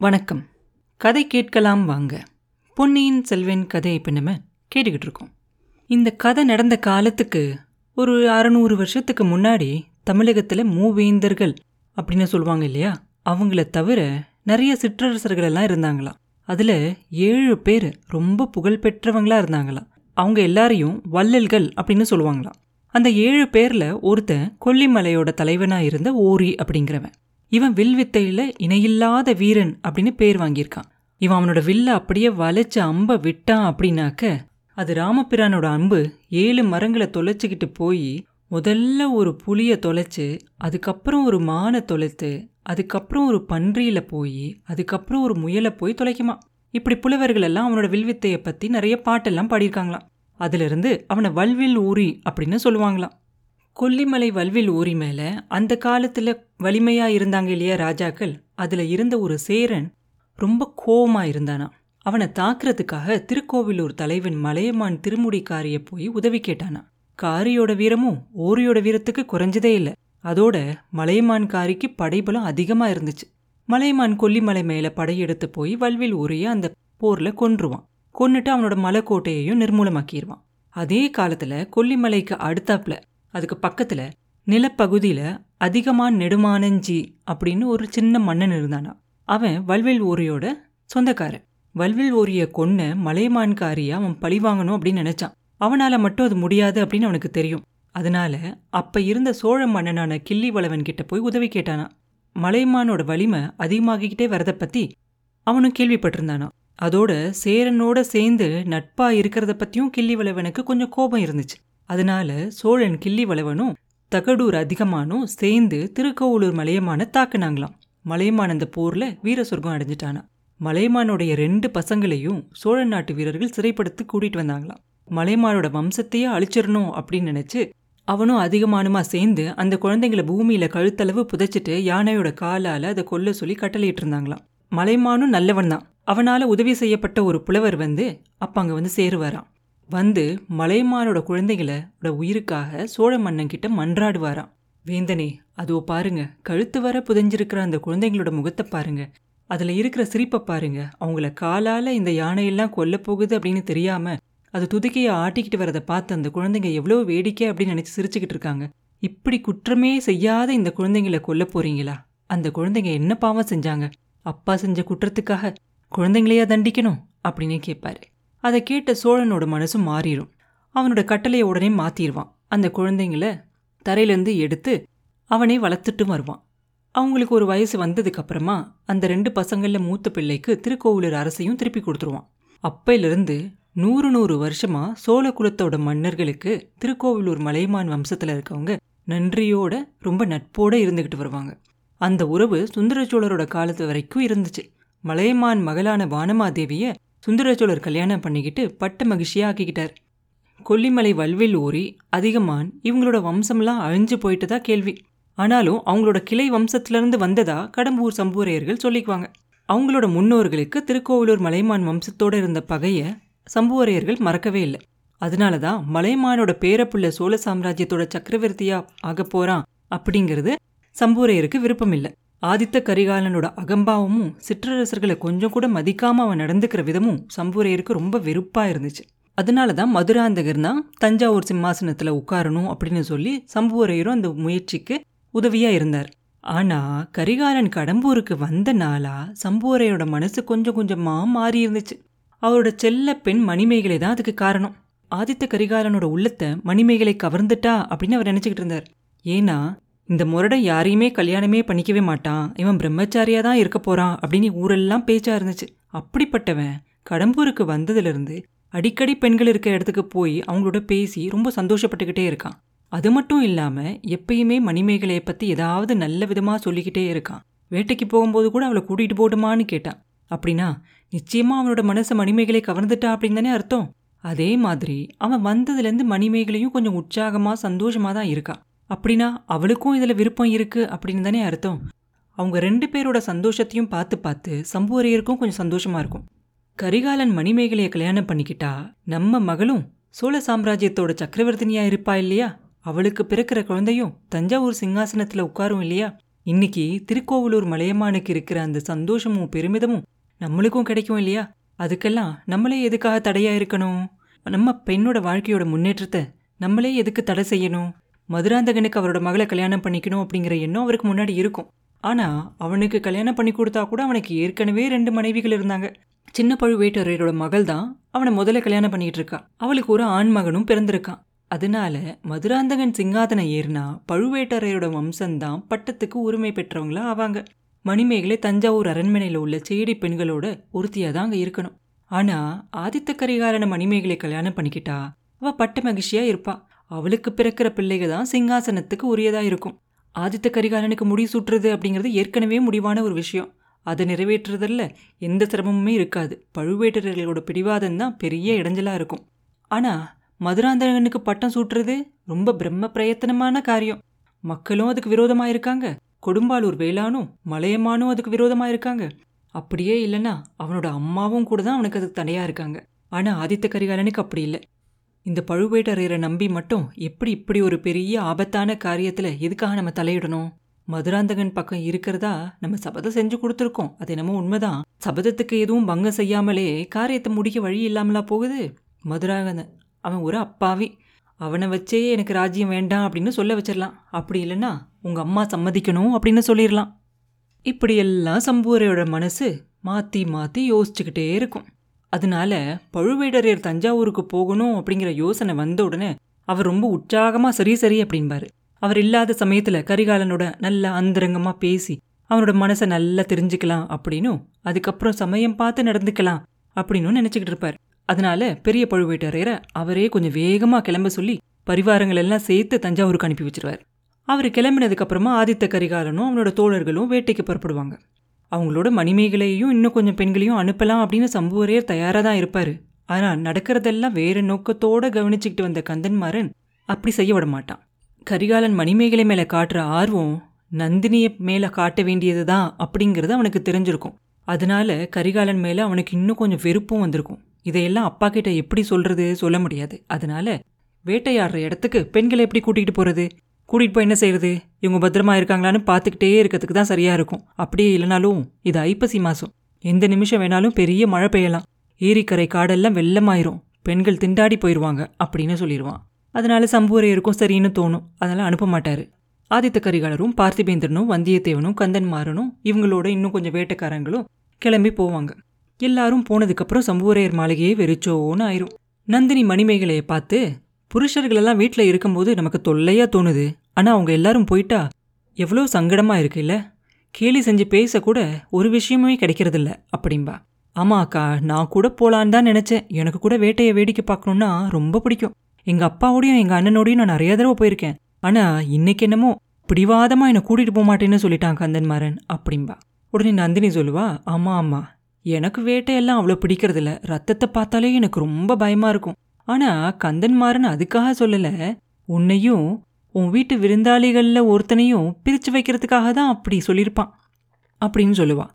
வணக்கம். கதை கேட்கலாம் வாங்க. பொன்னியின் செல்வன் கதை இப்போ நம்ம கேட்டுக்கிட்டு இருக்கோம். இந்த கதை நடந்த காலத்துக்கு ஒரு அறநூறு வருஷத்துக்கு முன்னாடி தமிழகத்தில் மூவேந்தர்கள் அப்படின்னு சொல்லுவாங்க இல்லையா? அவங்கள தவிர நிறைய சிற்றரசர்கள் எல்லாம் இருந்தாங்களாம். அதில் ஏழு பேர் ரொம்ப புகழ்பெற்றவங்களா இருந்தாங்களாம். அவங்க எல்லாரையும் வள்ளல்கள் அப்படின்னு சொல்லுவாங்களாம். அந்த ஏழு பேர்ல ஒருத்தன் கொல்லிமலையோட தலைவனா இருந்த ஓரி அப்படிங்கிறவன். இவன் வில் வித்தையில இணையில்லாத வீரன் அப்படின்னு பேர் வாங்கியிருக்கான். இவன் அவனோட வில்ல அப்படியே வளைச்சு அம்ப விட்டான் அப்படின்னாக்க அது ராமபிரானோட அம்பு ஏழு மரங்களை தொலைச்சிக்கிட்டு போய் முதல்ல ஒரு புளியை தொலைச்சு அதுக்கப்புறம் ஒரு மானை தொலைத்து அதுக்கப்புறம் ஒரு பன்றியில போய் அதுக்கப்புறம் ஒரு முயலை போய் தொலைக்குமா? இப்படி புலவர்கள் எல்லாம் அவனோட வில்வித்தையை பத்தி நிறைய பாட்டெல்லாம் பாடியிருக்காங்களாம். அதிலிருந்து அவனை வல்வில் ஊரி அப்படின்னு சொல்லுவாங்களாம். கொல்லிமலை வல்வில் ஊரி மேல அந்த காலத்துல வலிமையா இருந்தாங்க இல்லையா ராஜாக்கள்? அதுல இருந்த ஒரு சேரன் ரொம்ப கோவமா இருந்தானா. அவனை தாக்குறதுக்காக திருக்கோவிலூர் தலைவன் மலையமான் திருமுடிக்காரிய போய் உதவி கேட்டானா. காரியோட வீரமும் ஓரியோட வீரத்துக்கு குறைஞ்சதே இல்லை. அதோட மலையமான் காரிக்கு படைபலம் அதிகமா இருந்துச்சு. மலையமான் கொல்லிமலை மேல படையெடுத்து போய் வல்வில் ஊரிய அந்த போர்ல கொன்றுவான். கொன்னுட்டு அவனோட மலைக்கோட்டையையும் நிர்மூலமாக்கிடுவான் அதே காலத்துல கொல்லிமலைக்கு அடுத்தாப்புல அதுக்கு பக்கத்துல நிலப்பகுதியில அதிகமான நெடுமானஞ்சி அப்படின்னு ஒரு சின்ன மன்னன் இருந்தானா. அவன் வல்வில் ஓரியோட சொந்தக்காரன். வல்வில் ஓரிய கொன்ன மலையமான்காரிய அவன் பழி வாங்கணும் அப்படின்னு நினைச்சான். அவனால மட்டும் அது முடியாது அப்படின்னு அவனுக்கு தெரியும். அதனால அப்ப இருந்த சோழ மன்னனான கிள்ளி வளவன் கிட்ட போய் உதவி கேட்டானா. மலைமானோட வலிமை அதிகமாகிக்கிட்டே வரதை பத்தி அவனும் கேள்விப்பட்டிருந்தானா. அதோட சேரனோட சேர்ந்து நட்பா இருக்கிறத பத்தியும் கிள்ளி வளவனுக்கு கொஞ்சம் கோபம் இருந்துச்சு. அதனால சோழன் கிள்ளி வளவனும் தகடூர் அதிகமானும் சேர்ந்து திருக்கோவலூர் மலையமான தாக்குனாங்களாம். மலையமான் அந்த போர்ல வீர சொர்க்கம் அடைஞ்சிட்டானா மலையமானுடைய ரெண்டு பசங்களையும் சோழ நாட்டு வீரர்கள் சிறைப்படுத்தி கூட்டிட்டு வந்தாங்களாம். மலையமானோட வம்சத்தையே அழிச்சிடணும் அப்படின்னு நினைச்சு அவனும் அதிகமானுமா சேர்ந்து அந்த குழந்தைங்களை பூமியில கழுத்தளவு புதைச்சிட்டு யானையோட காலால அதை கொல்ல சொல்லி கட்டளையிட்டு இருந்தாங்களாம். மலைமானும் நல்லவன் தான் அவனால உதவி செய்யப்பட்ட ஒரு புலவர் வந்து அப்ப அங்க வந்து சேருவாராம். வந்து மலைமானோட குழந்தைகளோட உயிருக்காக சோழ மன்னன் கிட்ட மன்றாடுவாராம். வேந்தனே அதோ பாருங்க கழுத்து வர புதைஞ்சிருக்கிற அந்த குழந்தைங்களோட முகத்தை பாருங்க. அதுல இருக்கிற சிரிப்பை பாருங்க. அவங்கள காலால இந்த யானையெல்லாம் கொல்ல போகுது அப்படின்னு தெரியாம அது துதுக்கையை ஆட்டிக்கிட்டு வரதை பார்த்து அந்த குழந்தைங்க எவ்வளோ வேடிக்கை அப்படின்னு நினைச்சு சிரிச்சுக்கிட்டு இருக்காங்க. இப்படி குற்றமே செய்யாத இந்த குழந்தைங்களை கொல்ல போறீங்களா? அந்த குழந்தைங்க என்ன பாவம் செஞ்சாங்க? அப்பா செஞ்ச குற்றத்துக்காக குழந்தைங்களையா தண்டிக்கணும்? அப்படின்னு கேட்பாரு அதை கேட்ட சோழனோட மனசும் மாறிடும் அவனோட கட்டளையை உடனே மாத்திடுவான் அந்த குழந்தைங்கள தரையிலேருந்து எடுத்து அவனே வளர்த்துட்டு வருவான். அவங்களுக்கு ஒரு வயசு வந்ததுக்கப்புறமா அந்த ரெண்டு பசங்களில் மூத்த பிள்ளைக்கு திருக்கோவிலூர் அரசையும் திருப்பி கொடுத்துருவான். அப்பையிலிருந்து நூறு நூறு வருஷமாக சோழ குலத்தோட மன்னர்களுக்கு திருக்கோவிலூர் மலைமான் வம்சத்தில் இருக்கவங்க நன்றியோட ரொம்ப நட்போட இருந்துக்கிட்டு வருவாங்க. அந்த உறவு சுந்தரச்சோழரோட காலத்து வரைக்கும் இருந்துச்சு. மலையமான் மகளான வானமாதேவியை சுந்தரச்சோழர் கல்யாணம் பண்ணிக்கிட்டு பட்ட மகிழ்ச்சியாக ஆக்கிக்கிட்டார். கொல்லிமலை வல்வில் ஊறி அதிகமான் இவங்களோட வம்சம்லாம் அழிஞ்சு போயிட்டதா கேள்வி. ஆனாலும் அவங்களோட கிளை வம்சத்திலிருந்து வந்ததா கடம்பூர் சம்பூரையர்கள் சொல்லிக்குவாங்க. அவங்களோட முன்னோர்களுக்கு திருக்கோவிலூர் மலைமான் வம்சத்தோடு இருந்த பகையை சம்புவரையர்கள் மறக்கவே இல்லை. அதனால தான் மலைமானோட பேரப்புள்ள சோழ சாம்ராஜ்யத்தோட சக்கரவர்த்தியா ஆக போறான் அப்படிங்கிறது சம்பூரையருக்கு விருப்பம் இல்லை. ஆதித்த கரிகாலனோட அகம்பாவமும் சிற்றரசர்களை கொஞ்சம் கூட மதிக்காம அவன் நடந்துக்கிற விதமும் சம்புவரையருக்கு ரொம்ப வெறுப்பா இருந்துச்சு. அதனால தான் மதுராந்தகர் தான் தஞ்சாவூர் சிம்மாசனத்துல உட்காரணும் அப்படின்னு சொல்லி சம்புவரையரும் அந்த முயற்சிக்கு உதவியா இருந்தார். ஆனா கரிகாலன் கடம்பூருக்கு வந்த நாளா சம்புவரையோட மனசு கொஞ்சம் கொஞ்சமா மாறி இருந்துச்சு. அவரோட செல்ல பெண் மணிமேகலை தான் அதுக்கு காரணம். ஆதித்த கரிகாலனோட உள்ளத்தை மணிமேகலை கவர்ந்துட்டா அப்படின்னு அவர் நினைச்சுக்கிட்டு இருந்தார். ஏன்னா இந்த முரடன் யாரையுமே கல்யாணமே பண்ணிக்கவே மாட்டான். இவன் பிரம்மச்சாரியா தான் இருக்க போறான் அப்படின்னு ஊரெல்லாம் பேச்சா இருந்துச்சு. அப்படிப்பட்டவன் கடம்பூருக்கு வந்ததுலேருந்து அடிக்கடி பெண்கள் இருக்க இடத்துக்கு போய் அவங்களோட பேசி ரொம்ப சந்தோஷப்பட்டுக்கிட்டே இருக்கான். அது மட்டும் இல்லாமல் எப்பயுமே மணிமேகலையை பற்றி ஏதாவது நல்ல விதமாக சொல்லிக்கிட்டே இருக்கான். வேட்டைக்கு போகும்போது கூட அவளை கூட்டிகிட்டு போடுமான்னு கேட்டான். அப்படின்னா நிச்சயமா அவனோட மனசை மணிமேகலை கவர்ந்துட்டா அப்படின்னு தானே அர்த்தம்? அதே மாதிரி அவன் வந்ததுலேருந்து மணிமேகலையும் கொஞ்சம் உற்சாகமாக சந்தோஷமாக தான் இருக்கான் அப்படின்னா அவளுக்கும் இதில் விருப்பம் இருக்கு அப்படின்னு தானே அர்த்தம். அவங்க ரெண்டு பேரோட சந்தோஷத்தையும் பார்த்து பார்த்து சம்புவரையருக்கும் கொஞ்சம் சந்தோஷமா இருக்கும். கரிகாலன் மணிமேகலையை கல்யாணம் பண்ணிக்கிட்டா நம்ம மகளும் சோழ சாம்ராஜ்யத்தோட சக்கரவர்த்தினியா இருப்பா இல்லையா? அவளுக்கு பிறக்கிற குழந்தையும் தஞ்சாவூர் சிங்காசனத்தில் உட்காரும் இல்லையா? இன்னைக்கு திருக்கோவலூர் மலையமானுக்கு இருக்கிற அந்த சந்தோஷமும் பெருமிதமும் நம்மளுக்கும் கிடைக்கும் இல்லையா? அதுக்கெல்லாம் நம்மளே எதுக்காக தடையா இருக்கணும்? நம்ம பெண்ணோட வாழ்க்கையோட முன்னேற்றத்தை நம்மளே எதுக்கு தடை செய்யணும்? மதுராந்தகனுக்கு அவரோட மகளை கல்யாணம் பண்ணிக்கணும் அப்படிங்கிற எண்ணம் அவருக்கு முன்னாடி இருக்கும். ஆனால் அவனுக்கு கல்யாணம் பண்ணி கொடுத்தா கூட அவனுக்கு ஏற்கனவே ரெண்டு மனைவிகள் இருந்தாங்க. சின்ன பழுவேட்டரையரோட மகள் தான் அவனை முதல்ல கல்யாணம் பண்ணிகிட்டு இருக்கா. அவளுக்கு ஒரு ஆண் மகனும் பிறந்திருக்கான். அதனால மதுராந்தகன் சிங்காதனம் ஏறினா பழுவேட்டரையரோட வம்சம்தான் பட்டத்துக்கு உரிமை பெற்றவங்களா ஆவாங்க. மணிமேகலை தஞ்சாவூர் அரண்மனையில் உள்ள சேடி பெண்களோட ஒருத்தியாக தான் அங்கே இருக்கணும். ஆனால் ஆதித்த கரிகாலன மணிமேகலை கல்யாணம் பண்ணிக்கிட்டா அவள் பட்ட மகிழ்ச்சியாக இருப்பாள் அவளுக்கு பிறக்கிற பிள்ளைக தான் சிங்காசனத்துக்கு உரியதாக இருக்கும். ஆதித்த கரிகாலனுக்கு முடி சுட்டுறது அப்படிங்கிறது ஏற்கனவே முடிவான ஒரு விஷயம். அதை நிறைவேற்றுறதில் எந்த சிரமமுமே இருக்காது. பழுவேட்டரர்களோட பிடிவாதம் தான் பெரிய இடைஞ்சலாக இருக்கும். ஆனால் மதுராந்தகனுக்கு பட்டம் சூட்டுறது ரொம்ப பிரம்ம பிரயத்தனமான காரியம். மக்களும் அதுக்கு விரோதமாக இருக்காங்க கொடும்பாலூர் வேளானும் மலையமானும் அதுக்கு விரோதமாக இருக்காங்க அப்படியே இல்லைன்னா அவனோட அம்மாவும் கூட தான் அவனுக்கு அதுக்கு தடையாக இருக்காங்க. ஆனால் ஆதித்த கரிகாலனுக்கு அப்படி இல்லை. இந்த பழுவேட்டரையரை நம்பி மட்டும் எப்படி இப்படி ஒரு பெரிய ஆபத்தான காரியத்தில் எதுக்காக நம்ம தலையிடணும்? மதுராந்தகன் பக்கம் இருக்கிறதா நம்ம சபதம் செஞ்சு கொடுத்துருக்கோம். அது என்னமோ உண்மைதான். சபதத்துக்கு எதுவும் பங்கம் செய்யாமலே காரியத்தை முடிக்க வழி இல்லாமலா போகுது? மதுராந்தகன் அவன் ஒரு அப்பாவி. அவனை வச்சே எனக்கு ராஜ்யம் வேண்டாம் அப்படின்னு சொல்ல வச்சிடலாம் அப்படி இல்லைன்னா உங்கள் அம்மா சம்மதிக்கணும் அப்படின்னு சொல்லிடலாம் இப்படியெல்லாம் சம்புவரையோட மனசு மாற்றி மாற்றி யோசிச்சுக்கிட்டே இருக்கும். அதனால பழுவேட்டரையர் தஞ்சாவூருக்கு போகணும் அப்படிங்கிற யோசனை வந்த உடனே அவர் ரொம்ப உற்சாகமா சரி சரி அப்படின்பாரு. அவர் இல்லாத சமயத்துல கரிகாலனோட நல்லா அந்தரங்கமா பேசி அவனோட மனசை நல்லா தெரிஞ்சுக்கலாம் அப்படின்னும் அதுக்கப்புறம் சமயம் பார்த்து நடந்துக்கலாம் அப்படின்னு நினச்சிக்கிட்டு இருப்பார். அதனால பெரிய பழுவேட்டரையரை அவரே கொஞ்சம் வேகமா கிளம்ப சொல்லி பரிவாரங்கள் எல்லாம் சேர்த்து தஞ்சாவூருக்கு அனுப்பி வச்சிருவார். அவர் கிளம்பினதுக்கு அப்புறமா ஆதித்த கரிகாலனும் அவனோட தோழர்களும் வேட்டைக்கு புறப்படுவாங்க. அவங்களோட மணிமேகலையும் இன்னும் கொஞ்சம் பெண்களையும் அனுப்பலாம் அப்படின்னு சம்புவரையர் தயாராக தான் இருப்பார். ஆனால் நடக்கிறதெல்லாம் வேறு நோக்கத்தோடு கவனிச்சுக்கிட்டு வந்த கந்தன்மாறன் அப்படி செய்ய விட மாட்டான். கரிகாலன் மணிமேகலை மேலே காட்டுற ஆர்வம் நந்தினியை மேலே காட்ட வேண்டியது தான் அப்படிங்கிறது அவனுக்கு தெரிஞ்சிருக்கும். அதனால கரிகாலன் மேலே அவனுக்கு இன்னும் கொஞ்சம் வெறுப்பும் வந்திருக்கும். இதையெல்லாம் அப்பா கிட்ட எப்படி சொல்றது சொல்ல முடியாது. அதனால வேட்டையாடுற இடத்துக்கு பெண்களை எப்படி கூட்டிகிட்டு போகிறது கூட்டிகிட்டு போய் என்ன செய்யறது இவங்க பத்திரமா இருக்காங்களான்னு பார்த்துக்கிட்டே இருக்கிறதுக்கு தான் சரியா இருக்கும். அப்படியே இல்லைனாலும் இது ஐப்பசி மாதம் எந்த நிமிஷம் வேணாலும் பெரிய மழை பெய்யலாம். ஏரிக்கரை காடெல்லாம் வெள்ளமாயிரும். பெண்கள் திண்டாடி போயிடுவாங்க அப்படின்னு சொல்லிடுவான் அதனால சம்புவரையருக்கும் சரின்னு தோணும். அதெல்லாம் அனுப்ப மாட்டாரு. ஆதித்த கரிகாலரும் பார்த்திபேந்திரனும் வந்தியத்தேவனும் கந்தன்மாரனும் இவங்களோட இன்னும் கொஞ்சம் வேட்டைக்காரங்களும் கிளம்பி போவாங்க. எல்லாரும் போனதுக்கப்புறம் சம்புவரையர் மாளிகையே வெறிச்சோன்னு ஆயிரும். நந்தினி மணிமேகலையை பார்த்து புருஷர்களெல்லாம் வீட்டில் இருக்கும்போது நமக்கு தொல்லையாக தோணுது. ஆனால் அவங்க எல்லாரும் போயிட்டா எவ்வளோ சங்கடமா இருக்குல்ல? கேலி செஞ்சு பேசக்கூட ஒரு விஷயமே கிடைக்கிறதில்ல அப்படிம்பா. ஆமா அக்கா நான் கூட போகலான்னு தான் நினச்சேன். எனக்கு கூட வேட்டையை வேடிக்கை பார்க்கணுன்னா ரொம்ப பிடிக்கும். எங்கள் அப்பாவோடையும் எங்கள் அண்ணனோடையும் நான் நிறைய தடவை போயிருக்கேன். ஆனால் இன்னைக்கு என்னமோ பிடிவாதமாக என்னை கூட்டிகிட்டு போக மாட்டேன்னு சொல்லிட்டான் கந்தன்மாறன் அப்படிம்பா. உடனே நந்தினி சொல்லுவா ஆமாம் ஆமாம் எனக்கு வேட்டையெல்லாம் அவ்வளோ பிடிக்கிறதில்ல. ரத்தத்தை பார்த்தாலே எனக்கு ரொம்ப பயமாக இருக்கும். ஆனால் கந்தன்மாறன் அதுக்காக சொல்லலை. உன்னையும் உன் வீட்டு விருந்தாளிகள்ல ஒருத்தனையும் பிரிச்சு வைக்கிறதுக்காக தான் அப்படி சொல்லியிருப்பான் அப்படின்னு சொல்லுவான்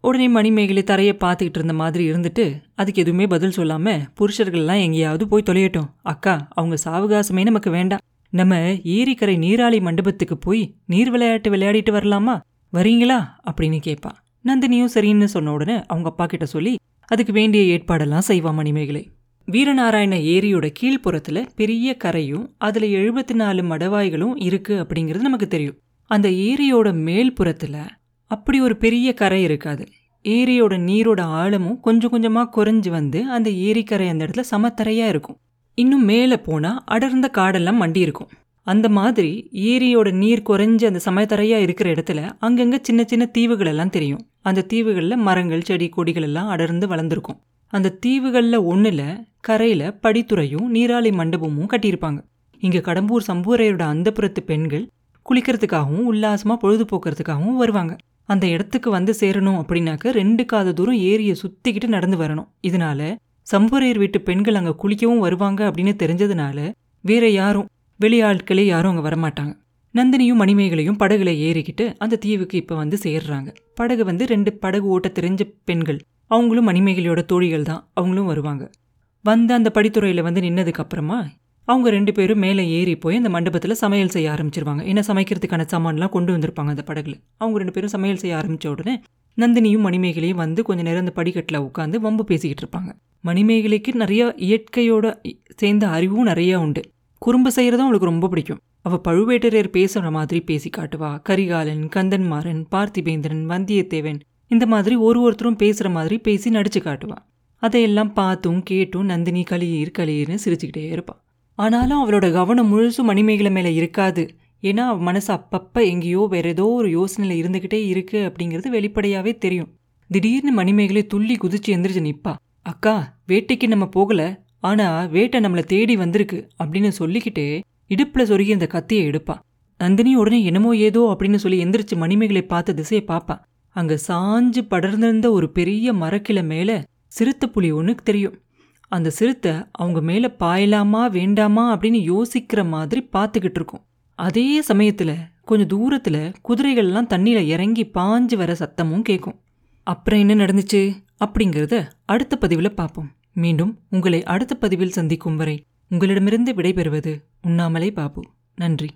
உடனே மணிமேகலை தரையை பார்த்துக்கிட்டு இருந்த மாதிரி இருந்துட்டு அதுக்கு எதுவுமே பதில் சொல்லாம புருஷர்கள்லாம் எங்கேயாவது போய் தொலையட்டும். அக்கா அவங்க சாவகாசமே நமக்கு வேண்டாம். நம்ம ஏரிக்கரை நீராளி மண்டபத்துக்கு போய் நீர் விளையாட்டு விளையாடிட்டு வரலாமா? வரீங்களா? அப்படின்னு கேட்பா. நந்தினியும் சரின்னு சொன்ன உடனே அவங்க அப்பா கிட்ட சொல்லி அதுக்கு வேண்டிய ஏற்பாடெல்லாம் செய்வா மணிமேகலை. வீரநாராயண ஏரியோட கீழ்ப்புறத்தில் பெரிய கரையும் அதில் எழுபத்தி நாலு மடவாய்களும் இருக்குது அப்படிங்கிறது நமக்கு தெரியும். அந்த ஏரியோட மேல் புறத்தில் அப்படி ஒரு பெரிய கரை இருக்காது. ஏரியோட நீரோட ஆழமும் கொஞ்சம் கொஞ்சமாக குறைஞ்சி வந்து அந்த ஏரிக்கரை அந்த இடத்துல சமத்தரையாக இருக்கும். இன்னும் மேலே போனால் அடர்ந்த காடெல்லாம் மண்டி இருக்கும் அந்த மாதிரி ஏரியோட நீர் குறைஞ்சு அந்த சமயத்தரையா இருக்கிற இடத்துல அங்கங்கே சின்ன சின்ன தீவுகள் எல்லாம் தெரியும். அந்த தீவுகளில் மரங்கள் செடி கொடிகள் எல்லாம் அடர்ந்து வளர்ந்துருக்கும். அந்த தீவுகளில் ஒன்றில் கரையில் படித்துறையும் நீராளி மண்டபமும் கட்டியிருப்பாங்க. இங்கே கடம்பூர் சம்பூரையரோட அந்தப்புறத்து பெண்கள் குளிக்கிறதுக்காகவும் உல்லாசமாக பொழுதுபோக்குறதுக்காகவும் வருவாங்க. அந்த இடத்துக்கு வந்து சேரணும் அப்படின்னாக்க ரெண்டு காத தூரம் ஏரியை சுற்றிக்கிட்டு நடந்து வரணும். இதனால சம்புரையர் வீட்டு பெண்கள் அங்கே குளிக்கவும் வருவாங்க அப்படின்னு தெரிஞ்சதுனால வேற யாரும் வெளியாட்களே யாரும் அங்கே வரமாட்டாங்க. நந்தினியும் மணிமேகலையும் படகுல ஏறிக்கிட்டு அந்த தீவுக்கு இப்போ வந்து சேர்றாங்க. படகு வந்து ரெண்டு படகு ஓட்ட தெரிஞ்ச பெண்கள். அவங்களும் மணிமேகலையோட தோழிகள் தான். அவங்களும் வருவாங்க. வந்து அந்த படித்துறையில் வந்து நின்னதுக்கப்புறமா அவங்க ரெண்டு பேரும் மேலே ஏறி போய் அந்த மண்டபத்தில் சமையல் செய்ய ஆரம்பிச்சிருவாங்க. ஏன்னா சமைக்கிறதுக்கான சாமான்லாம் கொண்டு வந்திருப்பாங்க அந்த படகுல. அவங்க ரெண்டு பேரும் சமையல் செய்ய ஆரம்பித்த உடனே நந்தினியும் மணிமேகலையும் வந்து கொஞ்ச நேரம் அந்த படிக்கட்டில் உட்காந்து வம்பு பேசிக்கிட்டு இருப்பாங்க. மணிமேகலைக்கு நிறைய இயற்கையோட சேர்ந்த அறிவும் நிறையா உண்டு. குறும்பு செய்கிறதும் அவளுக்கு ரொம்ப பிடிக்கும். அவள் பழுவேட்டரையர் பேசுகிற மாதிரி பேசி காட்டுவா. கரிகாலன் கந்தன்மாறன் பார்த்திபேந்திரன் வந்தியத்தேவன் இந்த மாதிரி ஒரு ஒருத்தரும் பேசுகிற மாதிரி பேசி நடிச்சு காட்டுவான் அதையெல்லாம் பார்த்தும் கேட்டும் நந்தினி களியீர் களியீர்னு சிரிச்சுக்கிட்டே இருப்பாள் ஆனாலும் அவளோட கவனம் முழுசும் மணிமேகலை மேலே இருக்காது. ஏன்னா அவள் மனசு அப்பப்போ எங்கேயோ வேற ஏதோ ஒரு யோசனையில் இருந்துக்கிட்டே இருக்கு அப்படிங்கிறது வெளிப்படையாகவே தெரியும். திடீர்னு மணிமேகலை துள்ளி குதிச்சு எந்திரிச்சு நிற்பா அக்கா வேட்டைக்கு நம்ம போகல. ஆனா வேட்டை நம்மளை தேடி வந்திருக்கு அப்படின்னு சொல்லிக்கிட்டே இடுப்பில் சொருகி அந்த கத்தியை எடுப்பா. நந்தினி உடனே என்னமோ ஏதோ அப்படின்னு சொல்லி எந்திரிச்சு மணிமேகலை பார்த்த திசையை பார்ப்பா அங்க சாஞ்சு படர்ந்திருந்த ஒரு பெரிய மரக்கிளை மேல சிறுத்தை புலி ஒன்று தெரியும். அந்த சிறுத்தை அவங்க மேலே பாயலாமா வேண்டாமா அப்படின்னு யோசிக்கிற மாதிரி பார்த்துக்கிட்டு இருக்கும். அதே சமயத்தில் கொஞ்சம் தூரத்தில் குதிரைகள்லாம் தண்ணியில் இறங்கி பாஞ்சு வர சத்தமும் கேட்கும் அப்புறம் என்ன நடந்துச்சு அப்படிங்கிறத அடுத்த பதிவில் பார்ப்போம். மீண்டும் உங்களை அடுத்த பதிவில் சந்திக்கும் வரை உங்களிடமிருந்து விடைபெறுவது உண்ணாமலே பாபு. நன்றி.